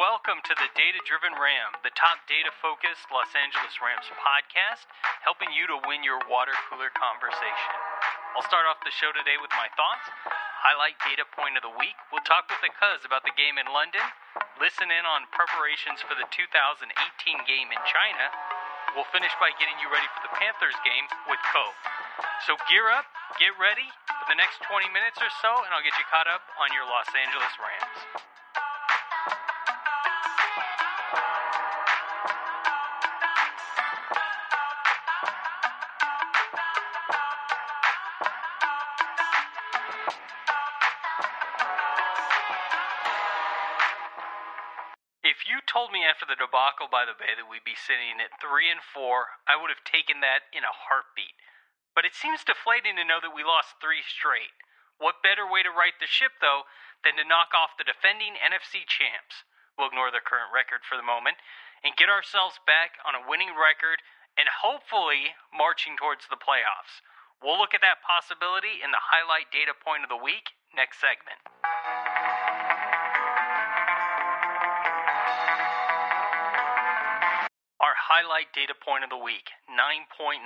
welcome to the Data Driven Ram, the top data focused Los Angeles Rams podcast, helping you to win your water cooler conversation. I'll start off the show today with my thoughts, highlight data point of the week, we'll talk with the Cuz about the game in London, listen in on preparations for the 2018 game in China, we'll finish by getting you ready for the Panthers game with Kof. So gear up, get ready for the next 20 minutes or so, and I'll get you caught up on your Los Angeles Rams. The debacle by the Bay that we'd be sitting at three and four, I would have taken that in a heartbeat. But it seems deflating to know that we lost three straight. What better way to right the ship, though, than to knock off the defending NFC champs? We'll ignore their current record for the moment and get ourselves back on a winning record and hopefully marching towards the playoffs. We'll look at that possibility in the highlight data point of the week next segment. Highlight data point of the week, 9.9%,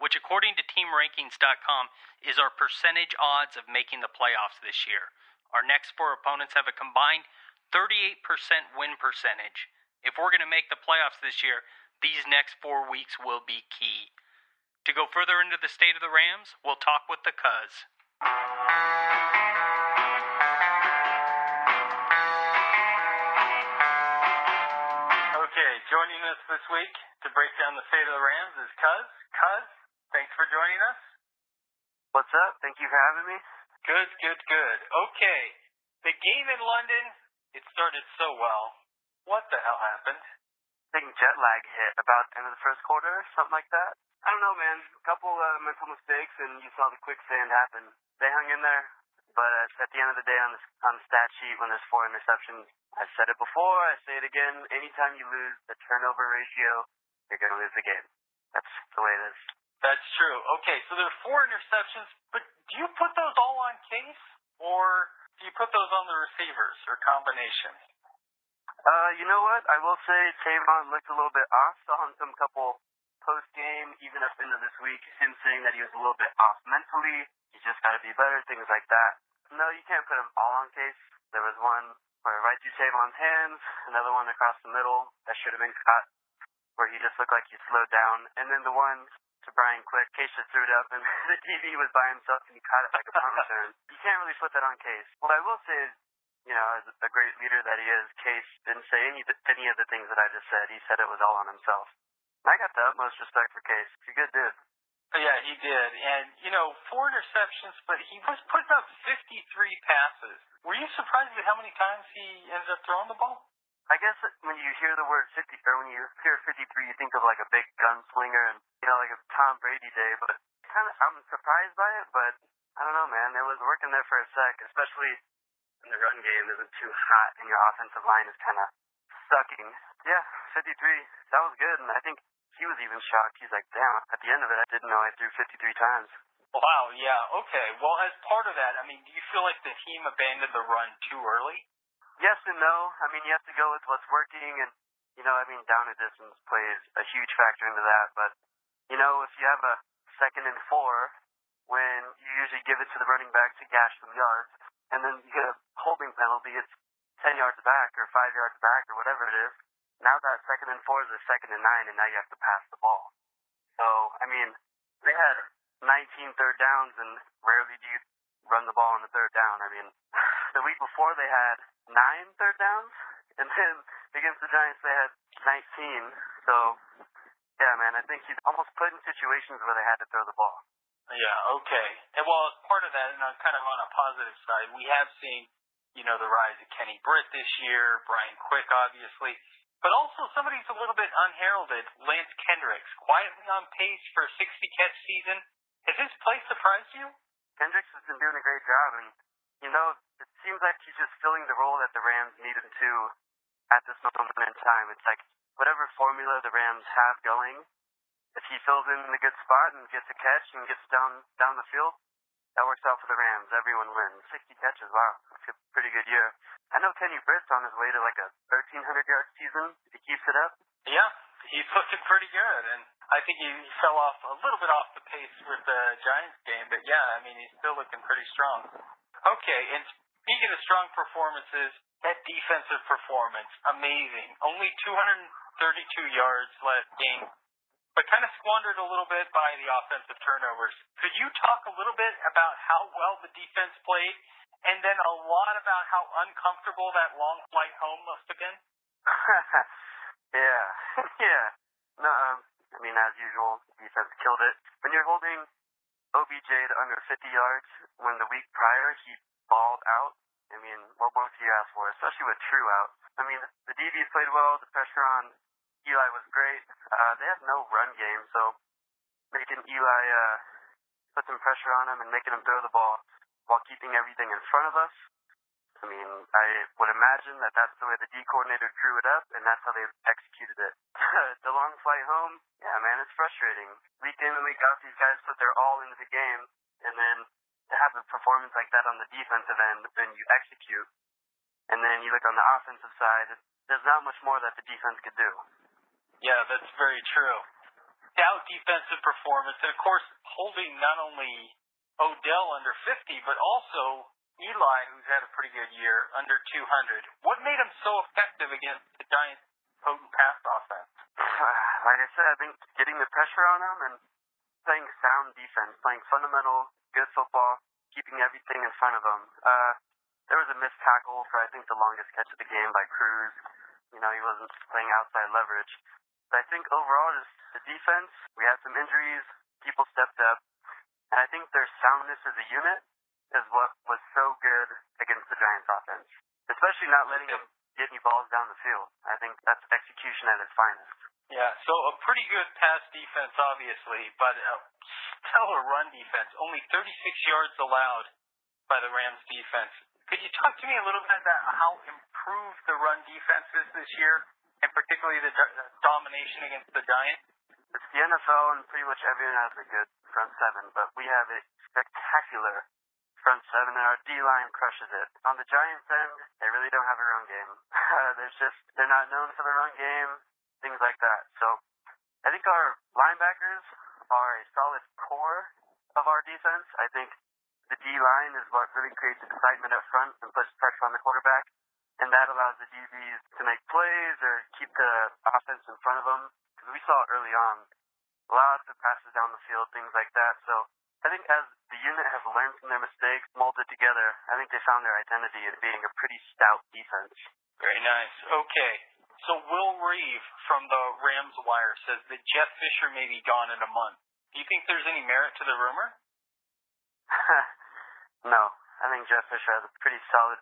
which according to teamrankings.com is our percentage odds of making the playoffs this year. Our next four opponents have a combined 38% win percentage. If we're going to make the playoffs this year, these next four weeks will be key. To go further into the state of the Rams, we'll talk with the Cuz. Joining us this week to break down the state of the Rams is Cuz. Cuz, thanks for joining us. What's up? Thank you for having me. Good, good, good. Okay, the game in London, it started so well. What the hell happened? I think jet lag hit about the end of the first quarter, something like that. I don't know, man. A couple uh, mental mistakes, and you saw the quicksand happen. They hung in there, but at, at the end of the day, on the on the stat sheet, when there's four interceptions, I've said it before, I say it again. Anytime you lose the turnover ratio, you're gonna lose the game. That's the way it is. That's true. Okay, so there are four interceptions, but do you put those all on Case, or do you put those on the receivers, or combination? Uh, you know what? I will say Tavon looked a little bit off. Saw him some couple post game, even up into this week, him saying that he was a little bit off mentally. He's just got to be better, things like that. No, you can't put him all on case. There was one where right through Tavon's hands, another one across the middle that should have been caught, where he just looked like he slowed down, and then the one to Brian Quick, Case just threw it up, and the DB was by himself, and he caught it like a punt return. You can't really put that on Case. What I will say is, you know, as a great leader that he is, Case didn't say any any of the things that I just said. He said it was all on himself. I got the utmost respect for Case. He's a good dude. Oh, yeah, he did. And, you know, four interceptions, but he was putting up 53 passes. Were you surprised at how many times he ended up throwing the ball? I guess when you hear the word 50, or when you hear 53, you think of like a big gunslinger and, you know, like a Tom Brady day, but kind of, I'm surprised by it, but I don't know, man. It was working there for a sec, especially when the run game isn't too hot and your offensive line is kind of sucking. Yeah, 53. That was good, and I think he was even shocked. He's like, damn, at the end of it, I didn't know I threw 53 times. Wow, yeah, okay. Well, as part of that, I mean, do you feel like the team abandoned the run too early? Yes and no. I mean, you have to go with what's working, and, you know, I mean, down and distance plays a huge factor into that, but, you know, if you have a second and four, when you usually give it to the running back to gash some yards, and then you get a holding penalty, it's 10 yards back or 5 yards back or whatever it is. Now that second and four is a second and nine, and now you have to pass the ball. So, I mean, they had 19 third downs, and rarely do you run the ball on the third down. I mean, the week before they had nine third downs, and then against the Giants they had 19. So, yeah, man, I think he's almost put in situations where they had to throw the ball. Yeah, okay. And well, as part of that, and kind of on a positive side, we have seen, you know, the rise of Kenny Britt this year, Brian Quick, obviously, but also somebody's a little bit unheralded, Lance Kendricks, quietly on pace for a 60 catch season. Has his play surprised you? Kendricks has been doing a great job, and you know, it seems like he's just filling the role that the Rams need him to at this moment in time. It's like whatever formula the Rams have going, if he fills in a good spot and gets a catch and gets down down the field, that works out for the Rams. Everyone wins. 60 catches. Wow, that's a pretty good year. I know Kenny Britt's on his way to like a 1,300 yard season if he keeps it up. Yeah, he's looking pretty good, and I think he fell off a little bit off the pace with the Giants game, but yeah, I mean he's still looking pretty strong. Okay, and speaking of strong performances, that defensive performance, amazing. Only 232 yards last game, but kind of squandered a little bit by the offensive turnovers. Could you talk a little bit about how well the defense played, and then a lot about how uncomfortable that long flight home must have been? yeah, yeah. No, um, I mean, as usual, defense killed it. When you're holding OBJ to under 50 yards, when the week prior he balled out, I mean, what more do you ask for, especially with True out? I mean, the DBs played well, the pressure on Eli was great. Uh, they have no run game, so making Eli uh, put some pressure on him and making him throw the ball while keeping everything in front of us. I mean, I would imagine that that's the way the D coordinator drew it up, and that's how they executed it. the long flight home, yeah, man, it's frustrating. Week in and week out, these guys put their all into the game, and then to have a performance like that on the defensive end, then you execute. And then you look on the offensive side, there's not much more that the defense could do. Yeah, that's very true. Stout defensive performance, and of course, holding not only Odell under 50, but also Eli, who's had a pretty good year, under 200. What made him so effective against the Giants' potent pass offense? like I said, I think getting the pressure on him and playing sound defense, playing fundamental, good football, keeping everything in front of him. Uh, there was a missed tackle for I think the longest catch of the game by Cruz. You know, he wasn't playing outside leverage. I think overall, just the defense, we had some injuries, people stepped up, and I think their soundness as a unit is what was so good against the Giants offense. Especially not letting them get any balls down the field. I think that's execution at its finest. Yeah, so a pretty good pass defense, obviously, but uh, a stellar run defense. Only 36 yards allowed by the Rams defense. Could you talk to me a little bit about how improved the run defense is this year? And particularly the domination against the Giants? It's the NFL, and pretty much everyone has a good front seven, but we have a spectacular front seven, and our D line crushes it. On the Giants end, they really don't have a run game. There's just they're not known for the run game, things like that. So I think our linebackers are a solid core of our defense. I think the D line is what really creates excitement up front and puts pressure on the quarterback and that allows the DBs to make plays or keep the offense in front of them. Because we saw early on lots of passes down the field, things like that. So I think as the unit has learned from their mistakes, molded together, I think they found their identity in being a pretty stout defense. Very nice. Okay. So Will Reeve from the Rams Wire says that Jeff Fisher may be gone in a month. Do you think there's any merit to the rumor? no. I think Jeff Fisher has a pretty solid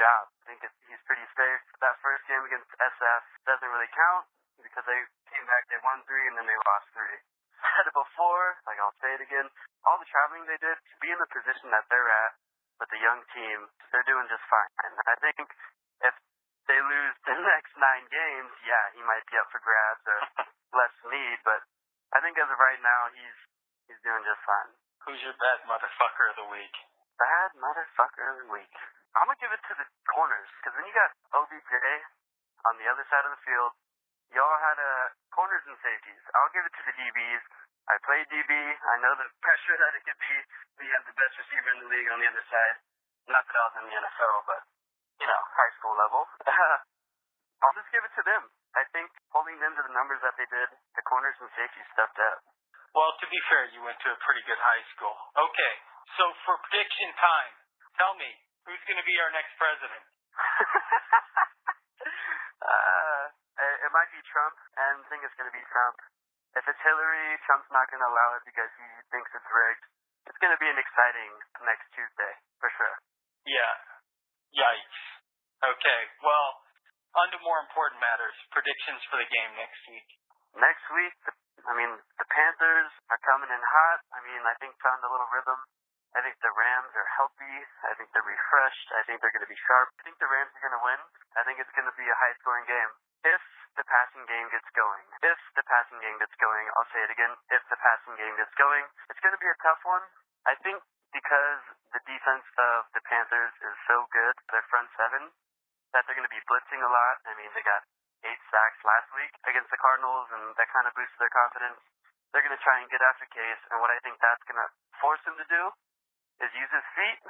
job. I think he's pretty safe. That first game against SF doesn't really count because they came back, they won three, and then they lost three. Said it before, like I'll say it again. All the traveling they did to be in the position that they're at with the young team, they're doing just fine. And I think if they lose the next nine games, yeah, he might be up for grabs or less need. But I think as of right now, he's he's doing just fine. Who's your bad motherfucker of the week? Bad motherfucker of the week. I'm gonna give it to the corners because when you got OBJ on the other side of the field, y'all had uh, corners and safeties. I'll give it to the DBs. I played DB. I know the pressure that it could be when you have the best receiver in the league on the other side. Not that I was in the NFL, but you know, high school level. I'll just give it to them. I think holding them to the numbers that they did, the corners and safeties stepped up. Well, to be fair, you went to a pretty good high school. Okay, so for prediction time, tell me, Who's going to be our next president? uh, it might be Trump, and I think it's going to be Trump. If it's Hillary, Trump's not going to allow it because he thinks it's rigged. It's going to be an exciting next Tuesday, for sure. Yeah. Yikes. Okay, well, on to more important matters. Predictions for the game next week. Next week, I mean, the Panthers are coming in hot. I mean, I think found a little rhythm I think the Rams are healthy. I think they're refreshed. I think they're going to be sharp. I think the Rams are going to win. I think it's going to be a high scoring game. If the passing game gets going, if the passing game gets going, I'll say it again, if the passing game gets going, it's going to be a tough one. I think because the defense of the Panthers is so good, their front seven, that they're going to be blitzing a lot. I mean, they got eight sacks last week against the Cardinals, and that kind of boosted their confidence. They're going to try and get after Case, and what I think that's going to force him to do is use his feet,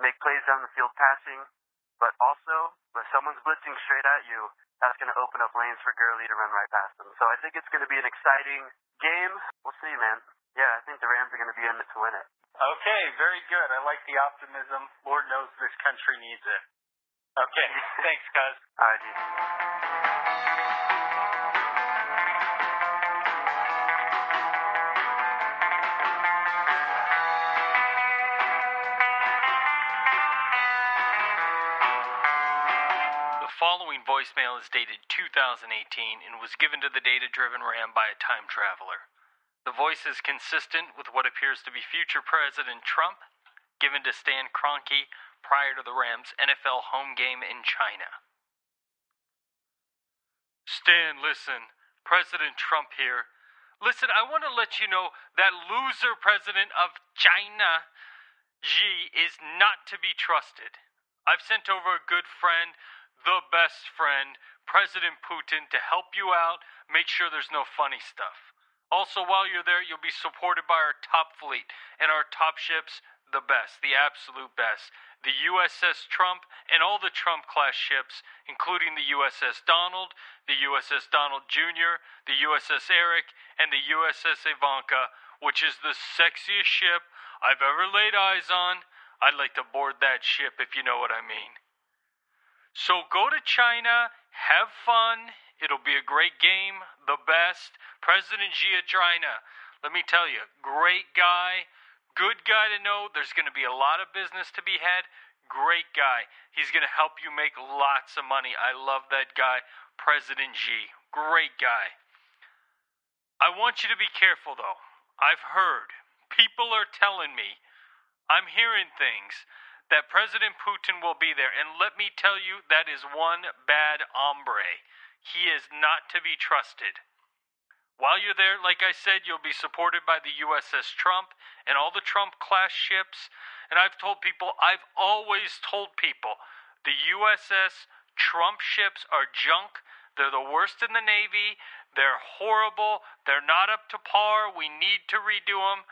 make plays down the field passing, but also, if someone's blitzing straight at you, that's going to open up lanes for Gurley to run right past them. So I think it's going to be an exciting game. We'll see, man. Yeah, I think the Rams are going to be in it to win it. Okay, very good. I like the optimism. Lord knows this country needs it. Okay, thanks, guys. All right, dude. Following voicemail is dated 2018 and was given to the data driven Ram by a time traveler. The voice is consistent with what appears to be future President Trump, given to Stan Kroenke prior to the Rams' NFL home game in China. Stan, listen. President Trump here. Listen, I want to let you know that loser president of China, Xi, is not to be trusted. I've sent over a good friend, the best friend, President Putin, to help you out, make sure there's no funny stuff. Also, while you're there, you'll be supported by our top fleet and our top ships, the best, the absolute best. The USS Trump and all the Trump class ships, including the USS Donald, the USS Donald Jr., the USS Eric, and the USS Ivanka, which is the sexiest ship I've ever laid eyes on. I'd like to board that ship if you know what I mean. So go to China, have fun. It'll be a great game, the best. President Xi of China, let me tell you, great guy, good guy to know. There's going to be a lot of business to be had. Great guy. He's going to help you make lots of money. I love that guy, President Xi. Great guy. I want you to be careful, though. I've heard, people are telling me, I'm hearing things that President Putin will be there. And let me tell you, that is one bad hombre. He is not to be trusted. While you're there, like I said, you'll be supported by the USS Trump and all the Trump class ships. And I've told people, I've always told people, the USS Trump ships are junk. They're the worst in the Navy. They're horrible. They're not up to par. We need to redo them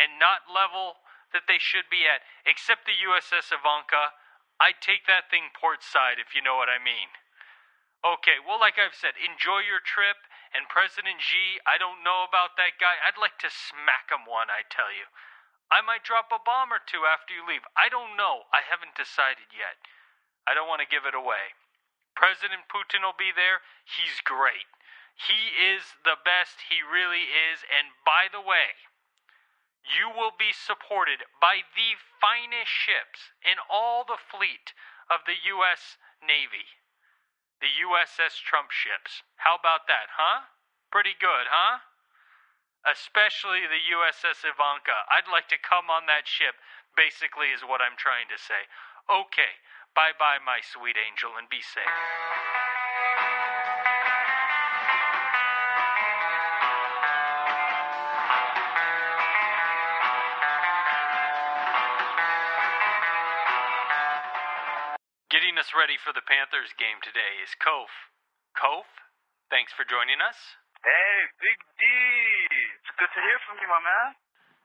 and not level that they should be at, except the USS Ivanka. I'd take that thing port side, if you know what I mean. Okay, well, like I've said, enjoy your trip. And President Xi, I don't know about that guy. I'd like to smack him one, I tell you. I might drop a bomb or two after you leave. I don't know. I haven't decided yet. I don't want to give it away. President Putin will be there. He's great. He is the best. He really is. And by the way, you will be supported by the finest ships in all the fleet of the U.S. Navy. The USS Trump ships. How about that, huh? Pretty good, huh? Especially the USS Ivanka. I'd like to come on that ship, basically, is what I'm trying to say. Okay, bye bye, my sweet angel, and be safe. Us ready for the Panthers game today is Kof. Kof, thanks for joining us. Hey, Big D. It's good to hear from you, my man.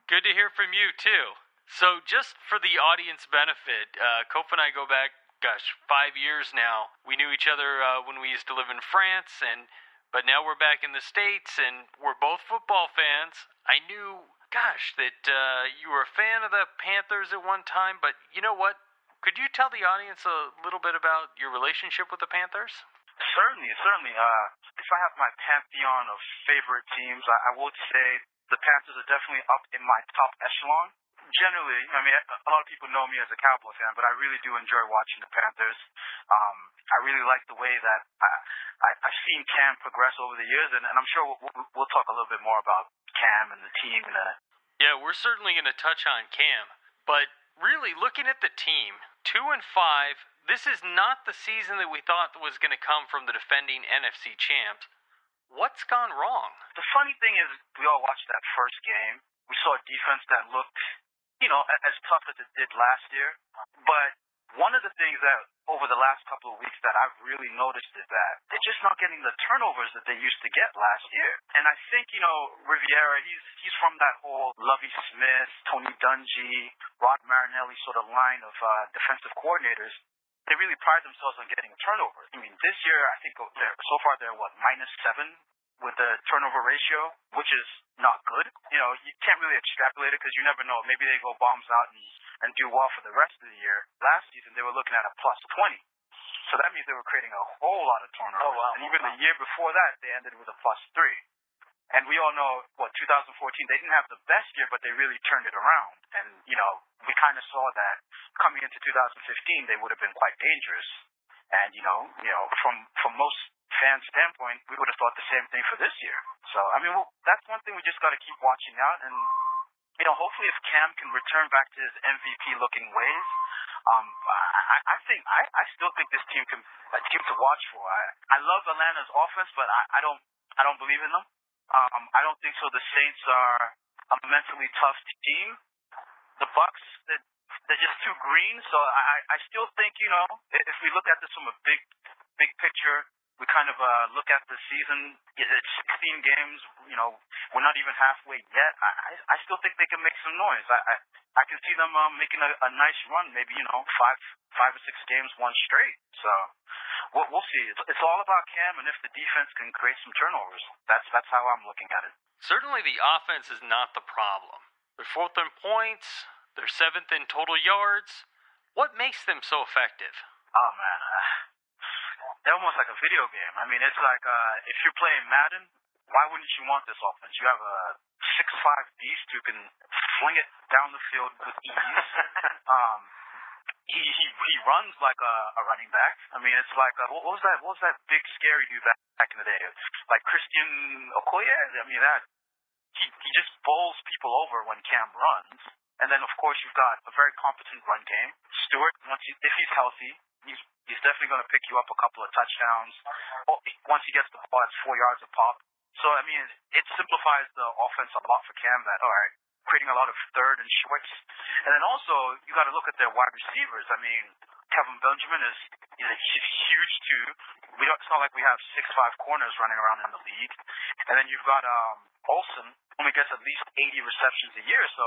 Good to hear from you too. So, just for the audience benefit, uh, Kof and I go back, gosh, five years now. We knew each other uh, when we used to live in France, and but now we're back in the states, and we're both football fans. I knew, gosh, that uh, you were a fan of the Panthers at one time, but you know what? Could you tell the audience a little bit about your relationship with the Panthers? Certainly, certainly. Uh, if I have my pantheon of favorite teams, I, I would say the Panthers are definitely up in my top echelon. Generally, I mean, a lot of people know me as a Cowboy fan, but I really do enjoy watching the Panthers. Um, I really like the way that I, I, I've seen Cam progress over the years, and, and I'm sure we'll, we'll, we'll talk a little bit more about Cam and the team. And uh, Yeah, we're certainly going to touch on Cam, but really looking at the team, two and five, this is not the season that we thought was going to come from the defending NFC champs. What's gone wrong? the funny thing is, we all watched that first game. We saw a defense that looked, you know, as tough as it did last year. But one of the things that over the last couple of weeks that I've really noticed is that they're just not getting the turnovers that they used to get last year. And I think, you know, Rivera, he's he's from that whole Lovie Smith, Tony Dungy, Rod Marinelli sort of line of uh, defensive coordinators. They really pride themselves on getting turnovers. I mean, this year I think they're so far they're what minus seven with the turnover ratio, which is not good. You know, you can't really extrapolate it because you never know. Maybe they go bombs out and, and do well for the rest of the year. Last season, they were looking at a plus 20. So that means they were creating a whole lot of turnovers. Oh, wow. And even the year before that, they ended with a plus three. And we all know, what, 2014, they didn't have the best year, but they really turned it around. And, you know, we kind of saw that coming into 2015, they would have been quite dangerous. And, you know, you know, from, from most fan standpoint, we would have thought the same thing for this year. So, I mean, well, that's one thing we just got to keep watching out. And, you know, hopefully if Cam can return back to his MVP looking ways, um, I, I think, I, I still think this team can, a team to watch for. I, I love Atlanta's offense, but I, I don't, I don't believe in them. Um, I don't think so. The Saints are a mentally tough team. The Bucs, they're, they're just too green. So I, I still think, you know, if we look at this from a big, big picture, we kind of uh, look at the season. It's 16 games. You know, we're not even halfway yet. I, I, still think they can make some noise. I, I, I can see them um, making a, a nice run. Maybe you know, five, five or six games, one straight. So we'll, we'll see. It's, it's all about Cam, and if the defense can create some turnovers, that's that's how I'm looking at it. Certainly, the offense is not the problem. They're fourth in points. They're seventh in total yards. What makes them so effective? Oh man, uh, they're almost like a video game. I mean, it's like uh, if you're playing Madden, why wouldn't you want this offense? You have a six five beast who can fling it down the field with ease. um, he he he runs like a, a running back. I mean, it's like uh, what was that? What was that big scary dude back, back in the day? Like Christian Okoye. I mean, that he he just bowls people over when Cam runs. And then of course you've got a very competent run game. Stewart, once he, if he's healthy, he's he's definitely going to pick you up a couple of touchdowns. Oh, Once he gets the ball, it's four yards a pop. So I mean, it simplifies the offense a lot for Cam. That all right, creating a lot of third and shorts. And then also you got to look at their wide receivers. I mean, Kelvin Benjamin is is a hu- huge too. We don't, it's not like we have six five corners running around in the league. And then you've got um Olsen, only gets at least 80 receptions a year. So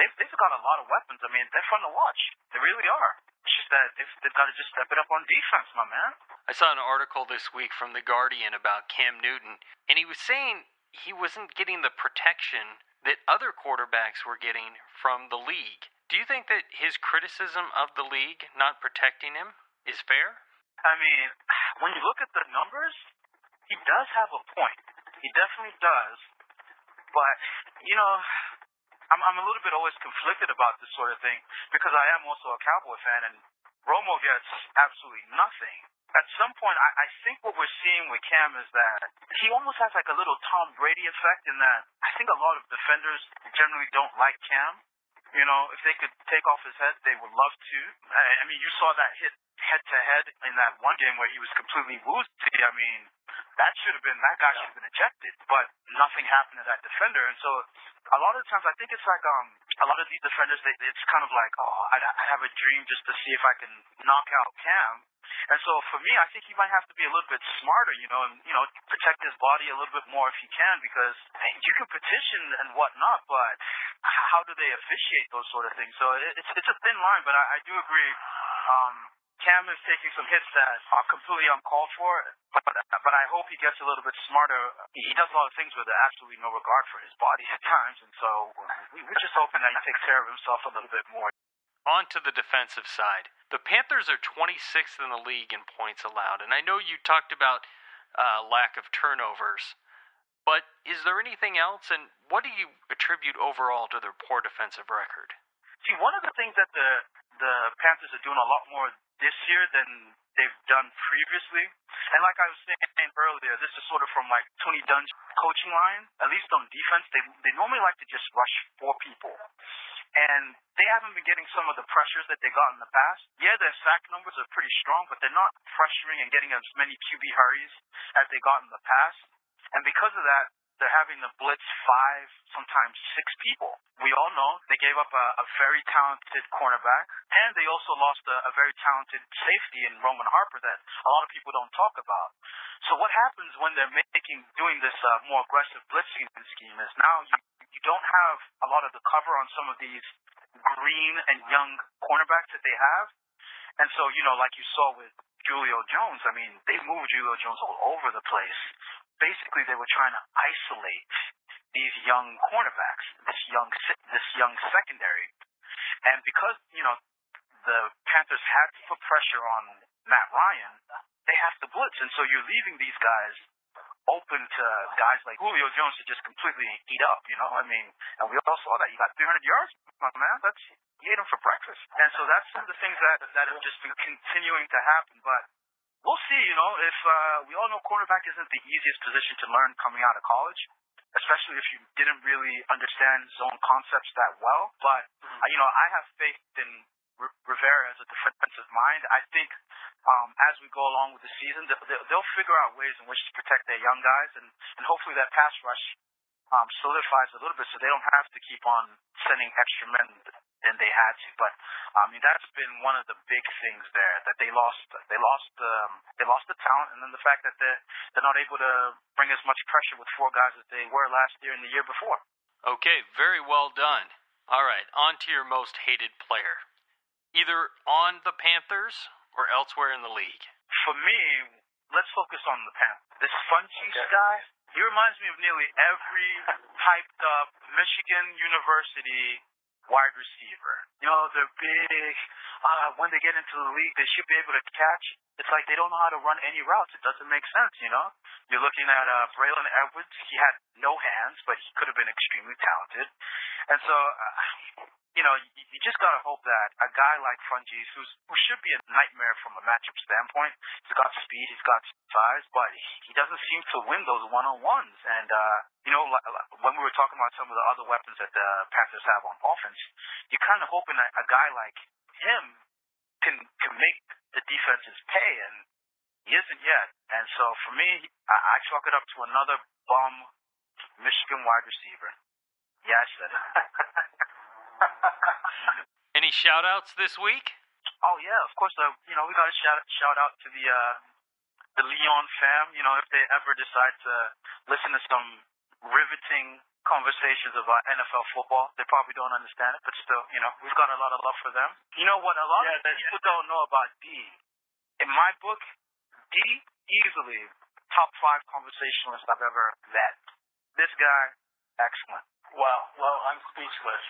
they've they've got a lot of weapons. I mean, they're fun to watch. They really are. That they've, they've got to just step it up on defense, my man. I saw an article this week from The Guardian about Cam Newton, and he was saying he wasn't getting the protection that other quarterbacks were getting from the league. Do you think that his criticism of the league not protecting him is fair? I mean, when you look at the numbers, he does have a point. He definitely does. But, you know, I'm, I'm a little bit always conflicted about this sort of thing because I am also a Cowboy fan and Romo gets absolutely nothing. At some point, I, I think what we're seeing with Cam is that he almost has like a little Tom Brady effect in that I think a lot of defenders generally don't like Cam. You know, if they could take off his head, they would love to. I, I mean, you saw that hit head to head in that one game where he was completely woozy. I mean, that should have been that guy should have been ejected, but nothing happened to that defender. And so, a lot of times, I think it's like um a lot of these defenders, they, it's kind of like, oh, I, I have a dream just to see if I can knock out Cam. And so for me, I think he might have to be a little bit smarter, you know, and you know, protect his body a little bit more if he can, because you can petition and whatnot, but how do they officiate those sort of things? So it's it's a thin line, but I, I do agree. Um, Cam is taking some hits that are completely uncalled for, but but I hope he gets a little bit smarter. He does a lot of things with absolutely no regard for his body at times, and so we, we're just hoping that he takes care of himself a little bit more. On to the defensive side. The Panthers are 26th in the league in points allowed, and I know you talked about uh, lack of turnovers, but is there anything else, and what do you attribute overall to their poor defensive record? See, one of the things that the the Panthers are doing a lot more this year than they've done previously, and like I was saying earlier, this is sort of from like Tony Dungy's coaching line. At least on defense, they they normally like to just rush four people. And they haven't been getting some of the pressures that they got in the past. Yeah, their sack numbers are pretty strong, but they're not pressuring and getting as many QB hurries as they got in the past. And because of that, they're having to blitz five, sometimes six people. We all know they gave up a, a very talented cornerback, and they also lost a, a very talented safety in Roman Harper that a lot of people don't talk about. So what happens when they're making doing this uh, more aggressive blitzing scheme is now you, you don't have a lot of the cover on some of these green and young cornerbacks that they have. And so, you know, like you saw with Julio Jones, I mean, they moved Julio Jones all over the place basically they were trying to isolate these young cornerbacks, this young this young secondary, and because you know the Panthers had to put pressure on Matt Ryan, they have to blitz, and so you're leaving these guys open to guys like Julio Jones to just completely eat up. You know, I mean, and we all saw that. You got 300 yards, man. That's you ate him for breakfast, and so that's some of the things that that have just been continuing to happen, but we'll see. You know, if uh, we all know cornerback isn't the easiest position to learn coming out of college, especially if you didn't really understand zone concepts that well. But mm-hmm. uh, you know, I have faith in R- Rivera as a defensive mind. I think um, as we go along with the season, they'll, they'll figure out ways in which to protect their young guys, and, and hopefully that pass rush um, solidifies a little bit, so they don't have to keep on sending extra men than they had to. But I mean, that's been one of the big things there that they lost. They lost. Um, they lost the talent, and then the fact that they're they're not able to bring as much pressure with four guys as they were last year and the year before. Okay, very well done. All right, on to your most hated player, either on the Panthers or elsewhere in the league. For me, let's focus on the Panthers. This Funchess okay. guy, he reminds me of nearly every hyped up Michigan University wide receiver. You know, they're big. Uh, when they get into the league, they should be able to catch. It's like they don't know how to run any routes. It doesn't make sense, you know? You're looking at uh, Braylon Edwards. He had no hands, but he could have been extremely talented. And so, uh, you know, you, you just gotta hope that a guy like Funchess, who's who should be a nightmare from a matchup standpoint, he's got speed, he's got size, but he doesn't seem to win those one on ones. And uh, you know, when we were talking about some of the other weapons that the Panthers have on offense, you're kind of hoping that a guy like him can can make the defenses pay, and he isn't yet. And so for me, I, I chalk it up to another bum Michigan wide receiver. Yeah, I said it. Any shout outs this week? Oh yeah, of course. Uh, you know, we got to shout shout out to the uh, the Leon fam. You know, if they ever decide to listen to some riveting conversations about NFL football, they probably don't understand it, but still, you know, we've got a lot of love for them. You know what? A lot yeah, of people yeah. don't know about D. In my book, D easily top five conversationalist I've ever met. This guy, excellent. Wow. Well, I'm speechless.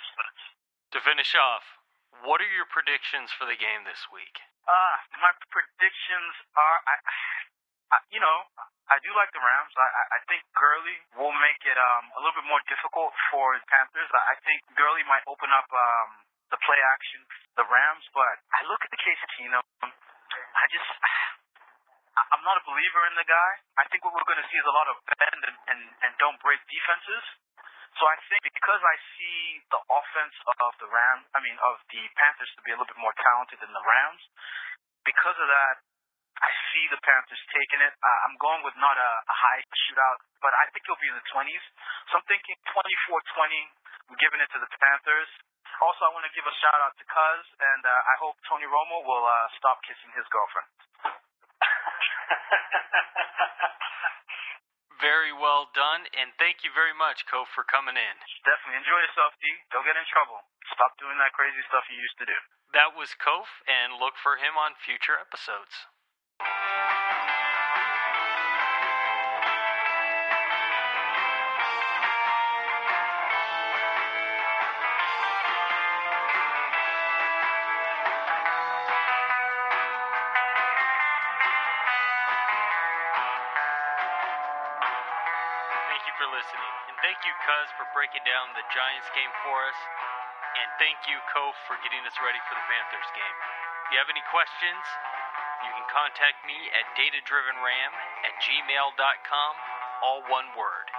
To finish off, what are your predictions for the game this week? Uh, my predictions are, I, I, you know, I do like the Rams. I, I think Gurley will make it um, a little bit more difficult for the Panthers. I think Gurley might open up um, the play action, the Rams. But I look at the case Keenum. I just, I'm not a believer in the guy. I think what we're going to see is a lot of bend and, and, and don't break defenses. So I think because I see the offense of the Rams, I mean of the Panthers to be a little bit more talented than the Rams, because of that, I see the Panthers taking it. Uh, I'm going with not a, a high shootout, but I think it'll be in the 20s. So I'm thinking 24-20. I'm giving it to the Panthers. Also, I want to give a shout out to Cuz, and uh, I hope Tony Romo will uh, stop kissing his girlfriend. Very well done, and thank you very much, Kof, for coming in. Definitely. Enjoy yourself, D. Don't get in trouble. Stop doing that crazy stuff you used to do. That was Kof, and look for him on future episodes. For breaking down the Giants game for us. And thank you, Kof, for getting us ready for the Panthers game. If you have any questions, you can contact me at datadrivenram at gmail.com, all one word.